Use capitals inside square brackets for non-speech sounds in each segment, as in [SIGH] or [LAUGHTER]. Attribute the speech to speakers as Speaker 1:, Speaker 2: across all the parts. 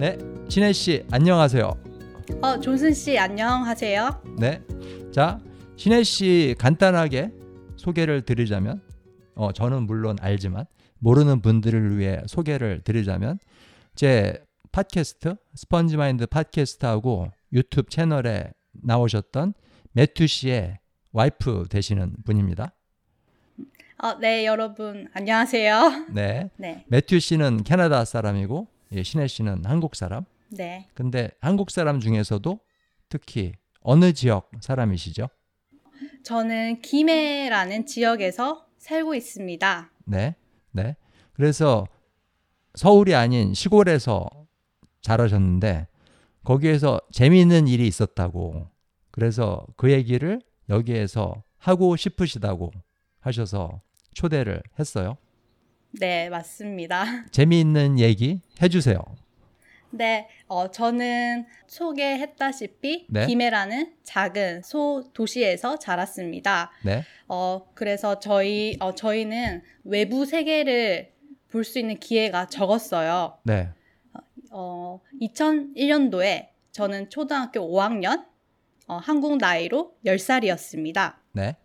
Speaker 1: 네, 신혜 씨 안녕하세요.
Speaker 2: 어, 존슨 씨 안녕하세요.
Speaker 1: 네, 자 신혜 씨 간단하게 소개를 드리자면, 어 저는 물론 알지만 모르는 분들을 위해 소개를 드리자면 제 팟캐스트 스펀지마인드 팟캐스트하고 유튜브 채널에 나오셨던 매튜 씨의 와이프 되시는 분입니다.
Speaker 2: 어, 네, 여러분 안녕하세요.
Speaker 1: 네,
Speaker 2: 네,
Speaker 1: 매튜 씨는 캐나다 사람이고 예, 신혜 씨는 한국 사람.
Speaker 2: 네.
Speaker 1: 근데 한국 사람 중에서도 특히 어느 지역 사람이시죠?
Speaker 2: 저는 김해라는 지역에서 살고 있습니다.
Speaker 1: 네, 네. 그래서 서울이 아닌 시골에서 자라셨는데 거기에서 재미있는 일이 있었다고. 그래서 그 얘기를 여기에서 하고 싶으시다고 하셔서 초대를 했어요.
Speaker 2: 네, 맞습니다. [LAUGHS]
Speaker 1: 재미있는 얘기 해주세요.
Speaker 2: 네, 어, 저는 소개했다시피
Speaker 1: 네.
Speaker 2: 김해라는 작은 소 도시에서 자랐습니다.
Speaker 1: 네,
Speaker 2: 어, 그래서 저희 어, 저희는 외부 세계를 볼 수 있는 기회가 적었어요.
Speaker 1: 네,
Speaker 2: 어, 2001년도에 저는 초등학교 5학년 어, 한국 나이로 10살이었습니다.
Speaker 1: 네,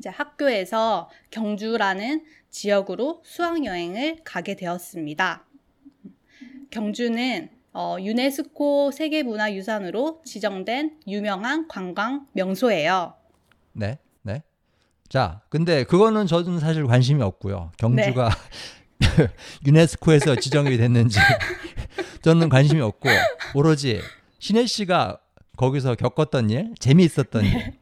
Speaker 2: 이제 학교에서 경주라는 지역으로 수학여행을 가게 되었습니다. 경주는 어, 유네스코 세계문화유산으로 지정된 유명한 관광 명소예요.
Speaker 1: 네, 네. 자, 근데 그거는 저는 사실 관심이 없고요. 경주가 [LAUGHS] 유네스코에서 지정이 됐는지 [LAUGHS] 저는 관심이 없고 오로지 신혜 씨가 거기서 겪었던 일, 재미있었던 일,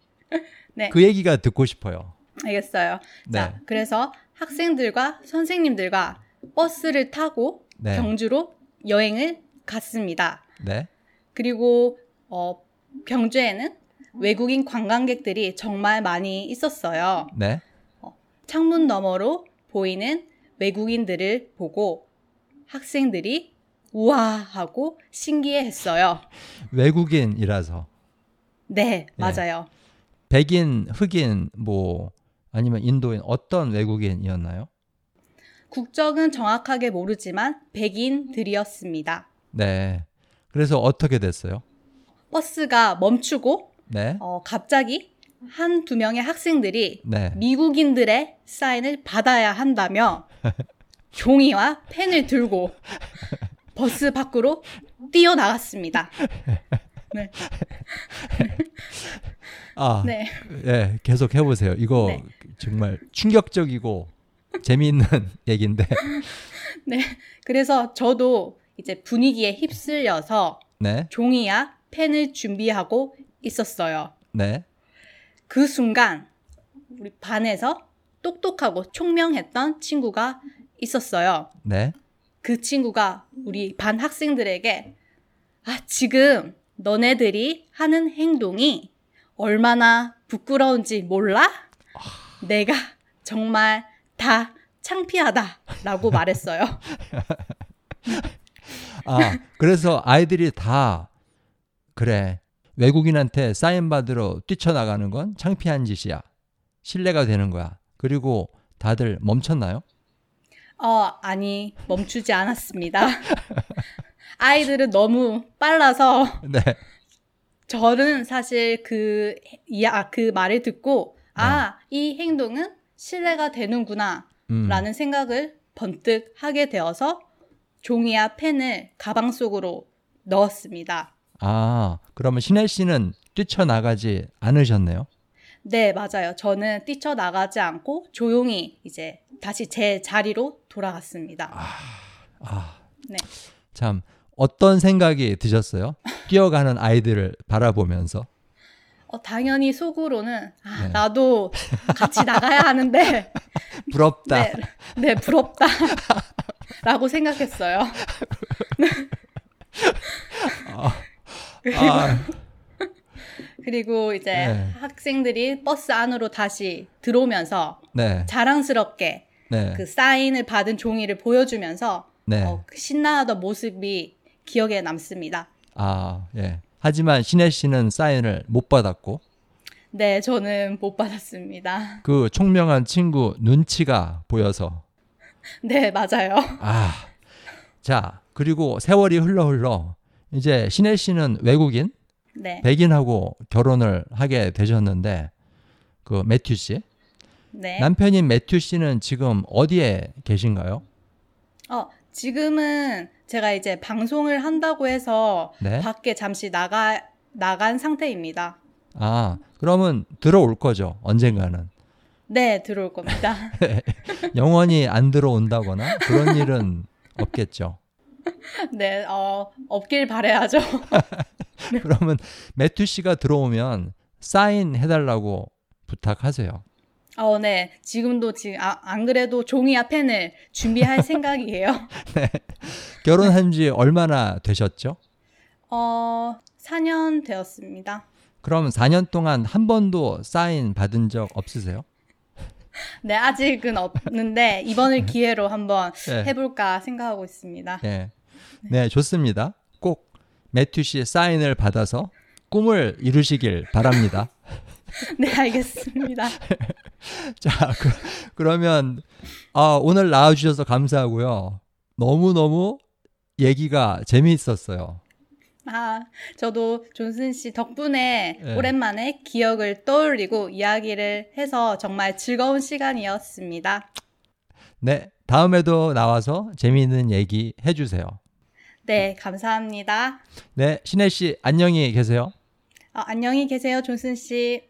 Speaker 2: 네.
Speaker 1: 그 얘기가 듣고 싶어요.
Speaker 2: 알겠어요.
Speaker 1: 네,
Speaker 2: 자, 그래서 학생들과 선생님들과 버스를 타고
Speaker 1: 네,
Speaker 2: 경주로 여행을 갔습니다.
Speaker 1: 네,
Speaker 2: 그리고 어, 경주에는 외국인 관광객들이 정말 많이 있었어요.
Speaker 1: 네,
Speaker 2: 창문 너머로 보이는 외국인들을 보고 학생들이 우와 하고 신기해했어요. [LAUGHS]
Speaker 1: 외국인이라서
Speaker 2: 네, 맞아요.
Speaker 1: 백인, 흑인, 뭐 아니면 인도인 어떤 외국인이었나요?
Speaker 2: 국적은 정확하게 모르지만 백인들이었습니다.
Speaker 1: 네. 그래서 어떻게 됐어요?
Speaker 2: 버스가 멈추고
Speaker 1: 네,
Speaker 2: 어, 갑자기 한 두 명의 학생들이
Speaker 1: 네.
Speaker 2: 미국인들의 사인을 받아야 한다며 [LAUGHS] 종이와 펜을 들고 버스 밖으로 뛰어나갔습니다. [LAUGHS] 네, [LAUGHS]
Speaker 1: 아,
Speaker 2: 네,
Speaker 1: 예, 계속 해보세요. 이거
Speaker 2: 네.
Speaker 1: 정말 충격적이고 재미있는 [LAUGHS] 얘기인데,
Speaker 2: 네. 그래서 저도 이제 분위기에 휩쓸려서
Speaker 1: 네,
Speaker 2: 종이와 펜을 준비하고 있었어요.
Speaker 1: 네,
Speaker 2: 그 순간 우리 반에서 똑똑하고 총명했던 친구가 있었어요.
Speaker 1: 네,
Speaker 2: 그 친구가 우리 반 학생들에게 아, 지금 너네들이 하는 행동이 얼마나 부끄러운지 몰라? 내가 정말 다 창피하다라고 말했어요. [LAUGHS]
Speaker 1: 아, 그래서 아이들이 다 그래 외국인한테 사인 받으러 뛰쳐나가는 건 창피한 짓이야. 신뢰가 되는 거야. 그리고 다들 멈췄나요?
Speaker 2: 어, 아니, 멈추지 않았습니다. [LAUGHS] 아이들은 너무 빨라서
Speaker 1: 네,
Speaker 2: 저는 사실 그, 이, 아, 그 말을 듣고, 아, 이 행동은 신뢰가 되는구나,
Speaker 1: 음,
Speaker 2: 라는 생각을 번뜩 하게 되어서 종이와 펜을 가방 속으로 넣었습니다.
Speaker 1: 아, 그러면 신혜 씨는 뛰쳐나가지 않으셨네요.
Speaker 2: 네, 맞아요. 저는 뛰쳐나가지 않고 조용히 이제 다시 제 자리로 돌아갔습니다.
Speaker 1: 아,
Speaker 2: 네.
Speaker 1: 참 어떤 생각이 드셨어요? 뛰어가는 아이들을 바라보면서.
Speaker 2: 어, 당연히 속으로는, 아,
Speaker 1: 네.
Speaker 2: 나도 같이 나가야 하는데, [LAUGHS]
Speaker 1: 부럽다.
Speaker 2: 네, 네, 부럽다. 라고 생각했어요.
Speaker 1: 아,
Speaker 2: 그리고 이제
Speaker 1: 네.
Speaker 2: 학생들이 버스 안으로 다시 들어오면서
Speaker 1: 네,
Speaker 2: 자랑스럽게
Speaker 1: 네,
Speaker 2: 그 사인을 받은 종이를 보여주면서
Speaker 1: 네.
Speaker 2: 어, 그 신나하던 모습이 기억에 남습니다.
Speaker 1: 아, 예. 하지만 신혜 씨는 사인을 못 받았고
Speaker 2: 네, 저는 못 받았습니다.
Speaker 1: 그 총명한 친구 눈치가 보여서 [LAUGHS]
Speaker 2: 네, 맞아요.
Speaker 1: 아, 자 그리고 세월이 흘러 흘러 이제 신혜 씨는 외국인
Speaker 2: 네.
Speaker 1: 백인하고 결혼을 하게 되셨는데 그 매튜 씨
Speaker 2: 네.
Speaker 1: 남편인 매튜 씨는 지금 어디에 계신가요?
Speaker 2: 어, 지금은 제가 이제 방송을 한다고 해서
Speaker 1: 네.
Speaker 2: 밖에 잠시 나가 나간 상태입니다.
Speaker 1: 아 그러면 들어올 거죠 언젠가는
Speaker 2: 네, 들어올 겁니다. [LAUGHS]
Speaker 1: 영원히 안 들어온다거나 그런 일은 [LAUGHS] 없겠죠.
Speaker 2: 네, 어, 없길 바래야죠. [LAUGHS]
Speaker 1: 그러면 매튜 씨가 들어오면 사인 해달라고 부탁하세요.
Speaker 2: 어, 네. 지금도 지금 아, 안 그래도 종이와 펜을 준비할 [LAUGHS] 생각이에요. [LAUGHS]
Speaker 1: 결혼한 지 얼마나 되셨죠?
Speaker 2: 어, 4년 되었습니다.
Speaker 1: 그럼 4년 동안 한 번도 사인 받은 적 없으세요? [LAUGHS]
Speaker 2: 네, 아직은 없는데 이번을 기회로 한번
Speaker 1: 네.
Speaker 2: 해볼까 생각하고 있습니다.
Speaker 1: 네. 네, 좋습니다. 꼭 매튜 씨의 사인을 받아서 꿈을 이루시길 바랍니다. [LAUGHS]
Speaker 2: 네, 알겠습니다. [LAUGHS]
Speaker 1: 자, 그, 러면 아, 오늘 나와 주셔서 감사하고요. 너무너무 얘기가 재미있었어요.
Speaker 2: 아, 저도 존슨 씨 덕분에
Speaker 1: 네.
Speaker 2: 오랜만에 기억을 떠올리고 이야기를 해서 정말 즐거운 시간이었습니다.
Speaker 1: 네, 다음에도 나와서 재미있는 얘기 해주세요.
Speaker 2: 네, 감사합니다.
Speaker 1: 네, 신혜 씨 안녕히 계세요.
Speaker 2: 어, 안녕히 계세요, 존슨 씨.